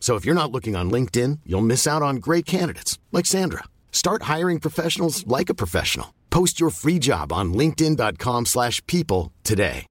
So if you're not looking on LinkedIn, you'll miss out on great candidates like Sandra. Start hiring professionals like a professional. Post your free job on linkedin.com/people today.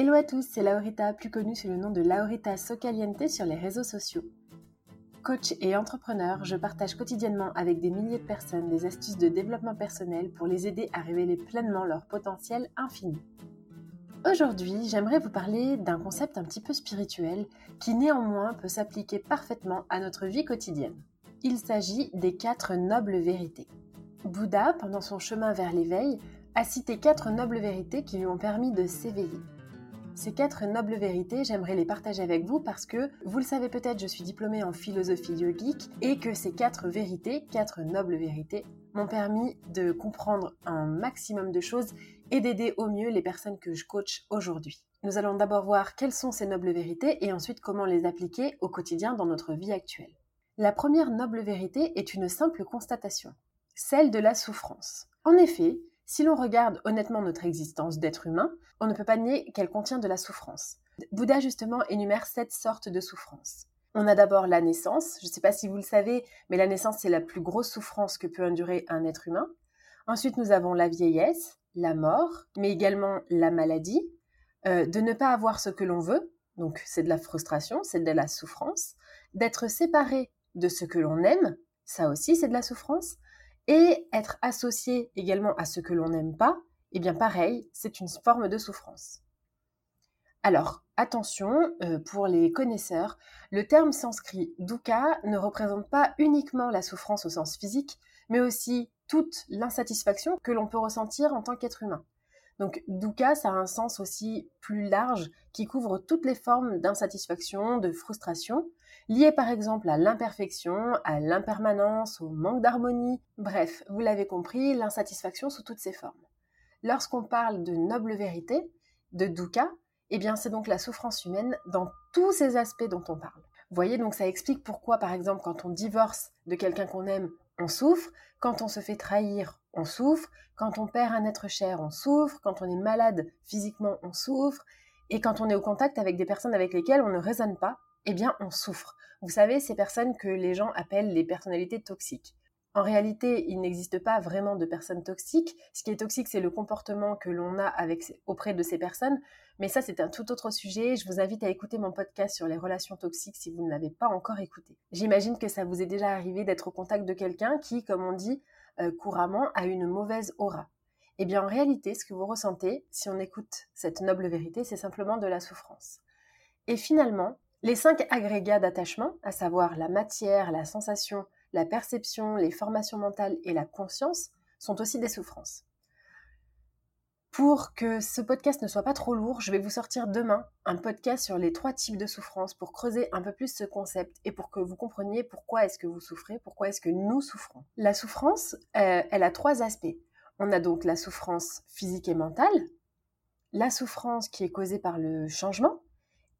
Hello à tous, c'est Laurita, plus connue sous le nom de Laurita Socaliente sur les réseaux sociaux. Coach et entrepreneur, je partage quotidiennement avec des milliers de personnes des astuces de développement personnel pour les aider à révéler pleinement leur potentiel infini. Aujourd'hui, j'aimerais vous parler d'un concept un petit peu spirituel qui néanmoins peut s'appliquer parfaitement à notre vie quotidienne. Il s'agit des quatre nobles vérités. Bouddha, pendant son chemin vers l'éveil, a cité quatre nobles vérités qui lui ont permis de s'éveiller. Ces quatre nobles vérités, j'aimerais les partager avec vous parce que, vous le savez peut-être, je suis diplômée en philosophie yogique et que ces quatre vérités, quatre nobles vérités, m'ont permis de comprendre un maximum de choses et d'aider au mieux les personnes que je coach aujourd'hui. Nous allons d'abord voir quelles sont ces nobles vérités et ensuite comment les appliquer au quotidien dans notre vie actuelle. La première noble vérité est une simple constatation, celle de la souffrance. En effet, si l'on regarde honnêtement notre existence d'être humain, on ne peut pas nier qu'elle contient de la souffrance. Bouddha justement énumère sept sortes de souffrances. On a d'abord la naissance, je ne sais pas si vous le savez, mais la naissance c'est la plus grosse souffrance que peut endurer un être humain. Ensuite nous avons la vieillesse, la mort, mais également la maladie, euh, de ne pas avoir ce que l'on veut, donc c'est de la frustration, c'est de la souffrance, d'être séparé de ce que l'on aime, ça aussi c'est de la souffrance, et être associé également à ce que l'on n'aime pas, eh bien pareil, c'est une forme de souffrance. Alors, attention, euh, pour les connaisseurs, le terme sanskrit dukkha ne représente pas uniquement la souffrance au sens physique, mais aussi toute l'insatisfaction que l'on peut ressentir en tant qu'être humain. Donc dukkha, ça a un sens aussi plus large qui couvre toutes les formes d'insatisfaction, de frustration, liées par exemple à l'imperfection, à l'impermanence, au manque d'harmonie, bref, vous l'avez compris, l'insatisfaction sous toutes ses formes. Lorsqu'on parle de noble vérité, de dukkha, eh bien c'est donc la souffrance humaine dans tous ces aspects dont on parle. Vous voyez, donc ça explique pourquoi, par exemple, quand on divorce de quelqu'un qu'on aime, on souffre, quand on se fait trahir, on souffre, quand on perd un être cher, on souffre, quand on est malade physiquement, on souffre, et quand on est au contact avec des personnes avec lesquelles on ne raisonne pas, eh bien on souffre. Vous savez, ces personnes que les gens appellent les personnalités toxiques. En réalité, il n'existe pas vraiment de personnes toxiques. Ce qui est toxique, c'est le comportement que l'on a auprès de ces personnes. Mais ça, c'est un tout autre sujet. Je vous invite à écouter mon podcast sur les relations toxiques si vous ne l'avez pas encore écouté. J'imagine que ça vous est déjà arrivé d'être au contact de quelqu'un qui, comme on dit euh, couramment, a une mauvaise aura. Eh bien, en réalité, ce que vous ressentez, si on écoute cette noble vérité, c'est simplement de la souffrance. Et finalement, les cinq agrégats d'attachement, à savoir la matière, la sensation, la perception, les formations mentales et la conscience, sont aussi des souffrances. Pour que ce podcast ne soit pas trop lourd, je vais vous sortir demain un podcast sur les trois types de souffrances pour creuser un peu plus ce concept et pour que vous compreniez pourquoi est-ce que vous souffrez, pourquoi est-ce que nous souffrons. La souffrance, euh, elle a trois aspects. On a donc la souffrance physique et mentale, la souffrance qui est causée par le changement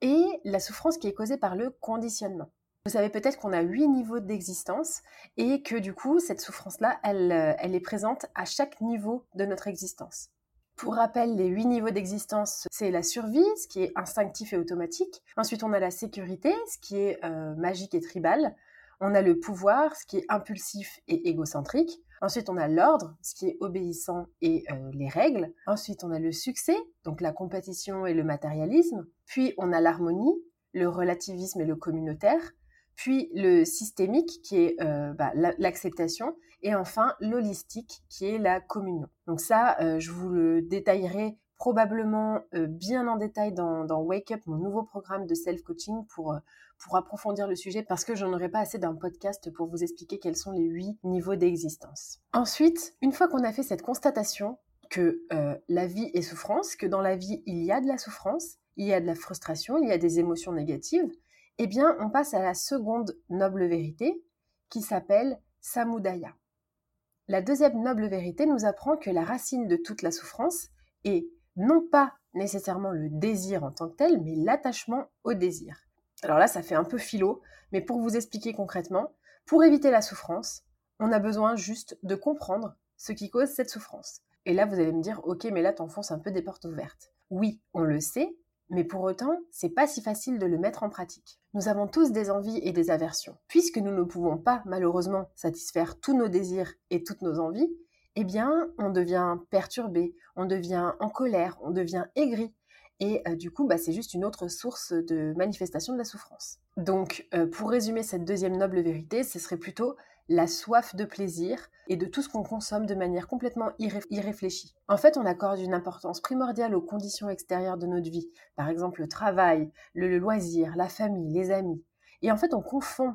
et la souffrance qui est causée par le conditionnement. Vous savez peut-être qu'on a huit niveaux d'existence et que du coup, cette souffrance-là, elle, euh, elle est présente à chaque niveau de notre existence. Pour rappel, les huit niveaux d'existence, c'est la survie, ce qui est instinctif et automatique. Ensuite, on a la sécurité, ce qui est euh, magique et tribal. On a le pouvoir, ce qui est impulsif et égocentrique. Ensuite, on a l'ordre, ce qui est obéissant et euh, les règles. Ensuite, on a le succès, donc la compétition et le matérialisme. Puis, on a l'harmonie, le relativisme et le communautaire puis le systémique qui est euh, bah, l'acceptation, et enfin l'holistique qui est la communion. Donc ça, euh, je vous le détaillerai probablement euh, bien en détail dans, Wake Up, mon nouveau programme de self-coaching pour, pour approfondir le sujet parce que j'en aurai pas assez d'un podcast pour vous expliquer quels sont les huit niveaux d'existence. Ensuite, une fois qu'on a fait cette constatation que la vie est souffrance, que dans la vie il y a de la souffrance, il y a de la frustration, il y a des émotions négatives, eh bien, on passe à la seconde noble vérité qui s'appelle Samudaya. La deuxième noble vérité nous apprend que la racine de toute la souffrance est non pas nécessairement le désir en tant que tel, mais l'attachement au désir. Alors là, ça fait un peu philo, mais pour vous expliquer concrètement, pour éviter la souffrance, on a besoin juste de comprendre ce qui cause cette souffrance. Et là, vous allez me dire, ok, mais là, t'enfonces un peu des portes ouvertes. Oui, on le sait, mais pour autant, c'est pas si facile de le mettre en pratique. Nous avons tous des envies et des aversions. Puisque nous ne pouvons pas, malheureusement, satisfaire tous nos désirs et toutes nos envies, eh bien, on devient perturbé, on devient en colère, on devient aigri. Et euh, du coup, bah, c'est juste une autre source de manifestation de la souffrance. Donc, euh, pour résumer cette deuxième noble vérité, ce serait plutôt la soif de plaisir et de tout ce qu'on consomme de manière complètement irréfléchie. En fait, on accorde une importance primordiale aux conditions extérieures de notre vie, par exemple le travail, le, loisir, la famille, les amis. Et en fait, on confond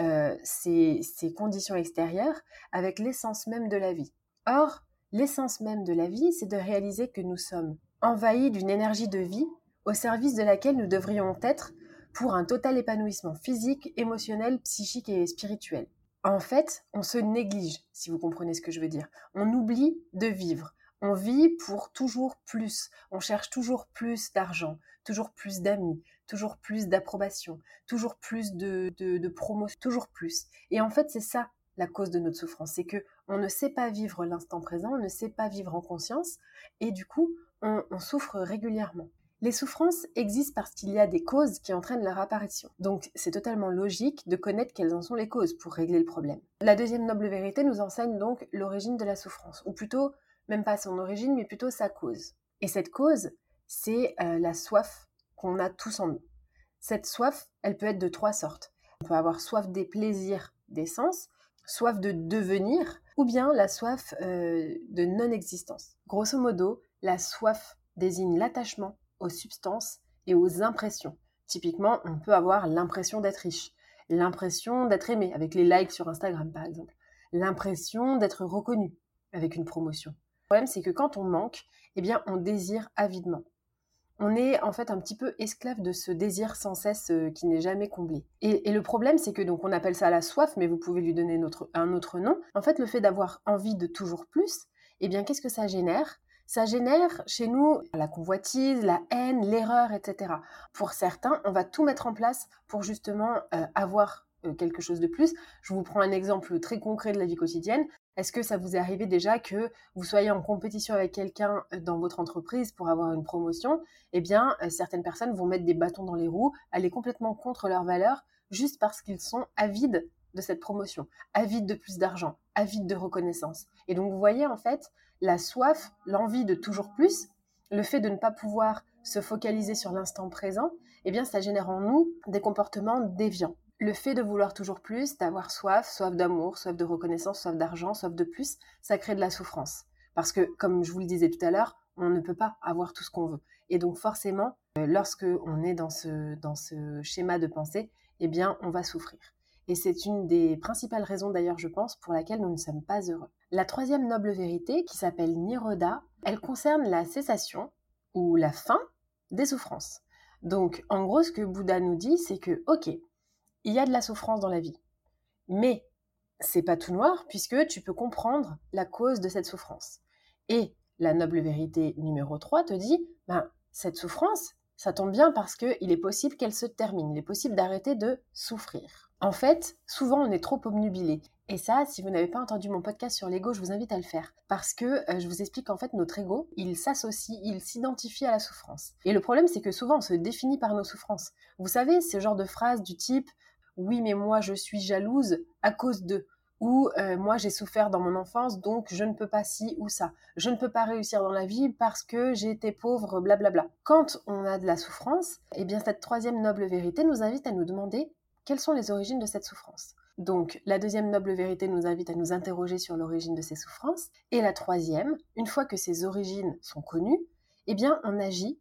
euh, ces, ces conditions extérieures avec l'essence même de la vie. Or, l'essence même de la vie, c'est de réaliser que nous sommes envahis d'une énergie de vie au service de laquelle nous devrions être pour un total épanouissement physique, émotionnel, psychique et spirituel en fait, on se néglige, si vous comprenez ce que je veux dire. On oublie de vivre. On vit pour toujours plus. On cherche toujours plus d'argent, toujours plus d'amis, toujours plus d'approbation, toujours plus de, de, promotion, toujours plus. Et en fait, c'est ça la cause de notre souffrance. C'est que on ne sait pas vivre l'instant présent, on ne sait pas vivre en conscience, et du coup, on souffre régulièrement. Les souffrances existent parce qu'il y a des causes qui entraînent leur apparition. Donc c'est totalement logique de connaître quelles en sont les causes pour régler le problème. La deuxième noble vérité nous enseigne donc l'origine de la souffrance, ou plutôt même pas son origine, mais plutôt sa cause. Et cette cause, c'est euh, la soif qu'on a tous en nous. Cette soif, elle peut être de trois sortes. On peut avoir soif des plaisirs des sens, soif de devenir, ou bien la soif euh, de non-existence. Grosso modo, la soif désigne l'attachement aux substances et aux impressions. Typiquement, on peut avoir l'impression d'être riche, l'impression d'être aimé avec les likes sur Instagram par exemple, l'impression d'être reconnu avec une promotion. Le problème c'est que quand on manque, eh bien on désire avidement. On est en fait un petit peu esclave de ce désir sans cesse euh, qui n'est jamais comblé. Et, le problème c'est que donc on appelle ça la soif, mais vous pouvez lui donner un autre nom. En fait, le fait d'avoir envie de toujours plus, eh bien qu'est-ce que ça génère? Ça génère chez nous la convoitise, la haine, l'erreur, etc. Pour certains, on va tout mettre en place pour justement euh, avoir euh, quelque chose de plus. Je vous prends un exemple très concret de la vie quotidienne. Est-ce que ça vous est arrivé déjà que vous soyez en compétition avec quelqu'un euh, dans votre entreprise pour avoir une promotion? Eh bien, certaines personnes vont mettre des bâtons dans les roues, aller complètement contre leurs valeurs, juste parce qu'ils sont avides de cette promotion, avides de plus d'argent, avides de reconnaissance. Et donc, vous voyez, en fait, la soif, l'envie de toujours plus, le fait de ne pas pouvoir se focaliser sur l'instant présent, eh bien, ça génère en nous des comportements déviants. Le fait de vouloir toujours plus, d'avoir soif, soif d'amour, soif de reconnaissance, soif d'argent, soif de plus, ça crée de la souffrance. Parce que, comme je vous le disais tout à l'heure, on ne peut pas avoir tout ce qu'on veut. Et donc, forcément, euh, lorsque on est dans ce, dans ce schéma de pensée, eh bien, on va souffrir. Et c'est une des principales raisons d'ailleurs, je pense, pour laquelle nous ne sommes pas heureux. La troisième noble vérité, qui s'appelle Niroda, elle concerne la cessation ou la fin des souffrances. Donc, en gros, ce que Bouddha nous dit, c'est que, ok, il y a de la souffrance dans la vie, mais c'est pas tout noir puisque tu peux comprendre la cause de cette souffrance. Et la noble vérité numéro 3 te dit, ben, cette souffrance, ça tombe bien parce qu'il est possible qu'elle se termine, il est possible d'arrêter de souffrir. En fait, souvent on est trop obnubilé. Et ça, si vous n'avez pas entendu mon podcast sur l'ego, je vous invite à le faire. Parce que euh, je vous explique qu'en fait, notre ego, il s'associe, il s'identifie à la souffrance. Et le problème, c'est que souvent, on se définit par nos souffrances. Vous savez, ce genre de phrase du type Oui, mais moi, je suis jalouse à cause de ou euh, moi j'ai souffert dans mon enfance donc je ne peux pas ci ou ça. Je ne peux pas réussir dans la vie parce que j'ai été pauvre, blablabla. Quand on a de la souffrance, eh bien cette troisième noble vérité nous invite à nous demander quelles sont les origines de cette souffrance? Donc la deuxième noble vérité nous invite à nous interroger sur l'origine de ces souffrances. Et la troisième, une fois que ces origines sont connues, eh bien on agit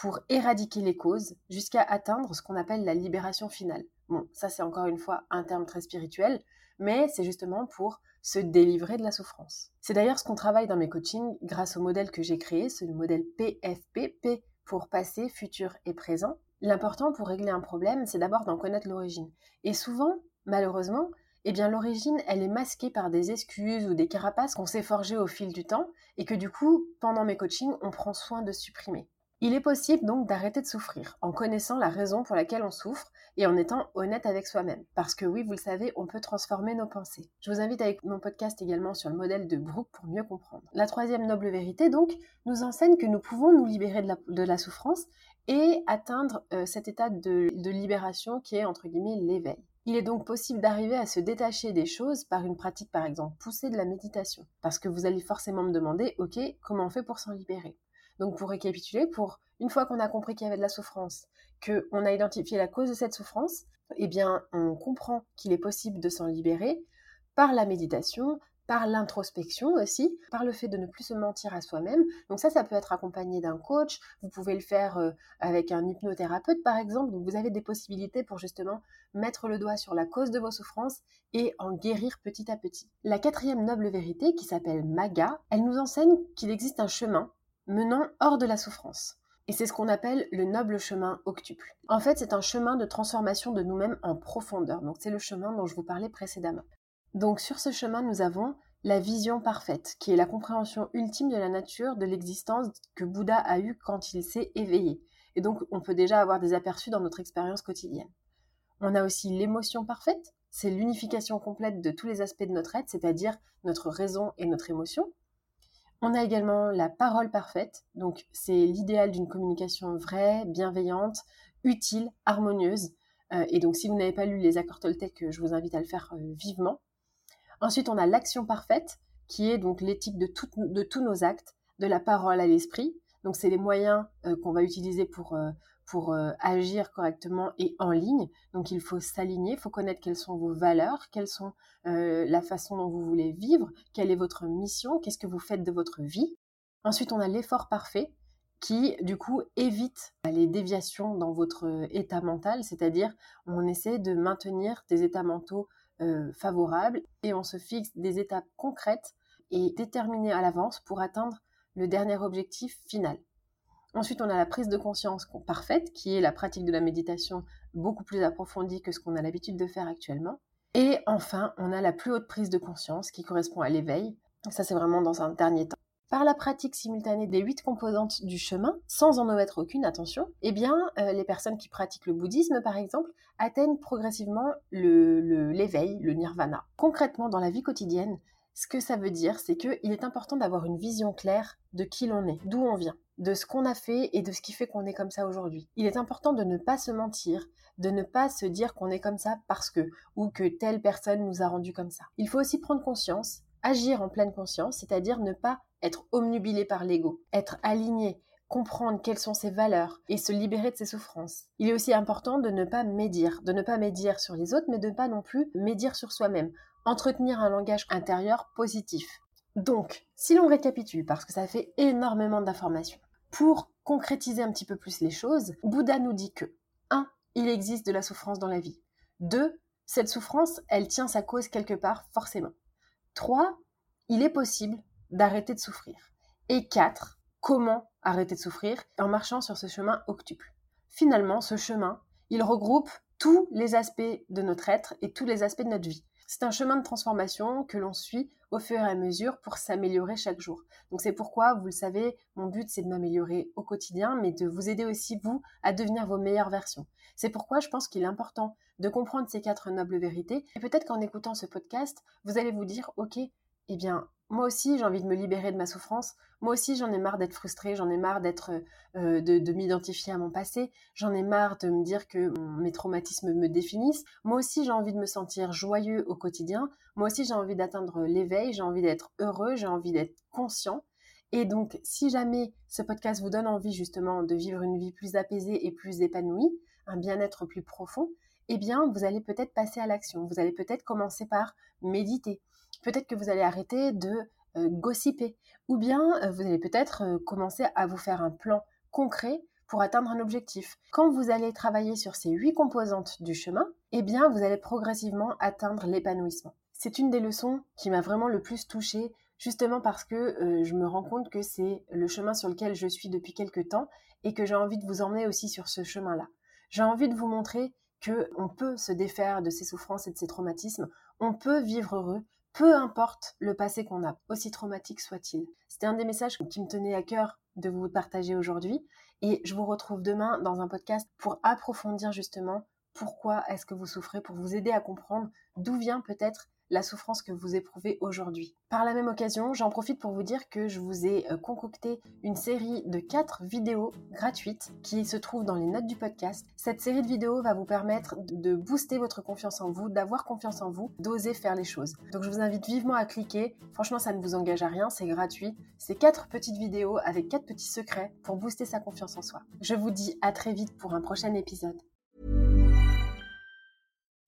pour éradiquer les causes jusqu'à atteindre ce qu'on appelle la libération finale. Bon, ça c'est encore une fois un terme très spirituel, mais c'est justement pour se délivrer de la souffrance. C'est d'ailleurs ce qu'on travaille dans mes coachings grâce au modèle que j'ai créé, ce modèle PFP, P pour passé, futur et présent. L'important pour régler un problème, c'est d'abord d'en connaître l'origine. Et souvent, malheureusement, eh bien l'origine, elle est masquée par des excuses ou des carapaces qu'on s'est forgées au fil du temps et que du coup, pendant mes coachings, on prend soin de supprimer. Il est possible donc d'arrêter de souffrir en connaissant la raison pour laquelle on souffre et en étant honnête avec soi-même. Parce que oui, vous le savez, on peut transformer nos pensées. Je vous invite avec mon podcast également sur le modèle de Brooke pour mieux comprendre. La troisième noble vérité, donc, nous enseigne que nous pouvons nous libérer de la, souffrance et atteindre euh, cet état de, libération qui est, entre guillemets, l'éveil. Il est donc possible d'arriver à se détacher des choses par une pratique, par exemple, poussée de la méditation. Parce que vous allez forcément me demander, ok, comment on fait pour s'en libérer? Donc pour récapituler, pour une fois qu'on a compris qu'il y avait de la souffrance, qu'on a identifié la cause de cette souffrance, eh bien on comprend qu'il est possible de s'en libérer par la méditation, par l'introspection aussi, par le fait de ne plus se mentir à soi-même. Donc ça, ça peut être accompagné d'un coach, vous pouvez le faire euh, avec un hypnothérapeute par exemple, donc vous avez des possibilités pour justement mettre le doigt sur la cause de vos souffrances et en guérir petit à petit. La quatrième noble vérité, qui s'appelle Maga, elle nous enseigne qu'il existe un chemin menant hors de la souffrance. Et c'est ce qu'on appelle le noble chemin octuple. En fait, c'est un chemin de transformation de nous-mêmes en profondeur. Donc c'est le chemin dont je vous parlais précédemment. Donc sur ce chemin, nous avons la vision parfaite, qui est la compréhension ultime de la nature, de l'existence que Bouddha a eue quand il s'est éveillé. Et donc on peut déjà avoir des aperçus dans notre expérience quotidienne. On a aussi l'émotion parfaite, c'est l'unification complète de tous les aspects de notre être, c'est-à-dire notre raison et notre émotion. On a également la parole parfaite, donc c'est l'idéal d'une communication vraie, bienveillante, utile, harmonieuse. Euh, et donc si vous n'avez pas lu les accords Toltec, je vous invite à le faire euh, vivement. Ensuite, on a l'action parfaite, qui est donc l'éthique de, de, tous nos actes, de la parole à l'esprit. Donc c'est les moyens euh, qu'on va utiliser pour pour euh, agir correctement et en ligne. Donc il faut s'aligner, il faut connaître quelles sont vos valeurs, quelles sont euh, la façon dont vous voulez vivre, quelle est votre mission, qu'est-ce que vous faites de votre vie. Ensuite, on a l'effort parfait qui, du coup, évite les déviations dans votre euh, état mental, c'est-à-dire on essaie de maintenir des états mentaux favorables et on se fixe des étapes concrètes et déterminées à l'avance pour atteindre le dernier objectif final. Ensuite, on a la prise de conscience parfaite, qui est la pratique de la méditation beaucoup plus approfondie que ce qu'on a l'habitude de faire actuellement. Et enfin, on a la plus haute prise de conscience, qui correspond à l'éveil. Ça, c'est vraiment dans un dernier temps. Par la pratique simultanée des huit composantes du chemin, sans en omettre aucune, attention, eh bien, euh, les personnes qui pratiquent le bouddhisme, par exemple, atteignent progressivement l'éveil, le, nirvana. Concrètement, dans la vie quotidienne, ce que ça veut dire, c'est qu'il est important d'avoir une vision claire de qui l'on est, d'où on vient de ce qu'on a fait et de ce qui fait qu'on est comme ça aujourd'hui. Il est important de ne pas se mentir, de ne pas se dire qu'on est comme ça parce que ou que telle personne nous a rendu comme ça. Il faut aussi prendre conscience, agir en pleine conscience, c'est-à-dire ne pas être omnubilé par l'ego, être aligné, comprendre quelles sont ses valeurs et se libérer de ses souffrances. Il est aussi important de ne pas médire, de ne pas médire sur les autres, mais de ne pas non plus médire sur soi-même. Entretenir un langage intérieur positif. Donc, si l'on récapitule, parce que ça fait énormément d'informations, pour concrétiser un petit peu plus les choses, Bouddha nous dit que 1. Il existe de la souffrance dans la vie. 2. Cette souffrance, elle tient sa cause quelque part forcément. 3. Il est possible d'arrêter de souffrir. Et 4. Comment arrêter de souffrir? En marchant sur ce chemin octuple. Finalement, ce chemin, il regroupe tous les aspects de notre être et tous les aspects de notre vie. C'est un chemin de transformation que l'on suit au fur et à mesure pour s'améliorer chaque jour. Donc c'est pourquoi, vous le savez, mon but c'est de m'améliorer au quotidien, mais de vous aider aussi, vous, à devenir vos meilleures versions. C'est pourquoi je pense qu'il est important de comprendre ces quatre nobles vérités. Et peut-être qu'en écoutant ce podcast, vous allez vous dire, ok, eh bien, moi aussi j'ai envie de me libérer de ma souffrance, moi aussi j'en ai marre d'être frustrée, j'en ai marre d'être euh, de, m'identifier à mon passé, j'en ai marre de me dire que mes traumatismes me définissent, moi aussi j'ai envie de me sentir joyeux au quotidien, moi aussi j'ai envie d'atteindre l'éveil, j'ai envie d'être heureux, j'ai envie d'être conscient. Et donc si jamais ce podcast vous donne envie justement de vivre une vie plus apaisée et plus épanouie, un bien-être plus profond, eh bien vous allez peut-être passer à l'action, vous allez peut-être commencer par méditer peut-être que vous allez arrêter de euh, gossiper, ou bien euh, vous allez peut-être euh, commencer à vous faire un plan concret pour atteindre un objectif. Quand vous allez travailler sur ces huit composantes du chemin, eh bien vous allez progressivement atteindre l'épanouissement. C'est une des leçons qui m'a vraiment le plus touchée, justement parce que je me rends compte que c'est le chemin sur lequel je suis depuis quelques temps et que j'ai envie de vous emmener aussi sur ce chemin-là. J'ai envie de vous montrer que on peut se défaire de ces souffrances et de ces traumatismes, on peut vivre heureux, peu importe le passé qu'on a, aussi traumatique soit-il. C'était un des messages qui me tenait à cœur de vous partager aujourd'hui et je vous retrouve demain dans un podcast pour approfondir justement pourquoi est-ce que vous souffrez, pour vous aider à comprendre d'où vient peut-être la souffrance que vous éprouvez aujourd'hui. Par la même occasion, j'en profite pour vous dire que je vous ai euh, concocté une série de 4 vidéos gratuites qui se trouvent dans les notes du podcast. Cette série de vidéos va vous permettre de booster votre confiance en vous, d'avoir confiance en vous, d'oser faire les choses. Donc je vous invite vivement à cliquer. Franchement, ça ne vous engage à rien, c'est gratuit. C'est 4 petites vidéos avec 4 petits secrets pour booster sa confiance en soi. Je vous dis à très vite pour un prochain épisode.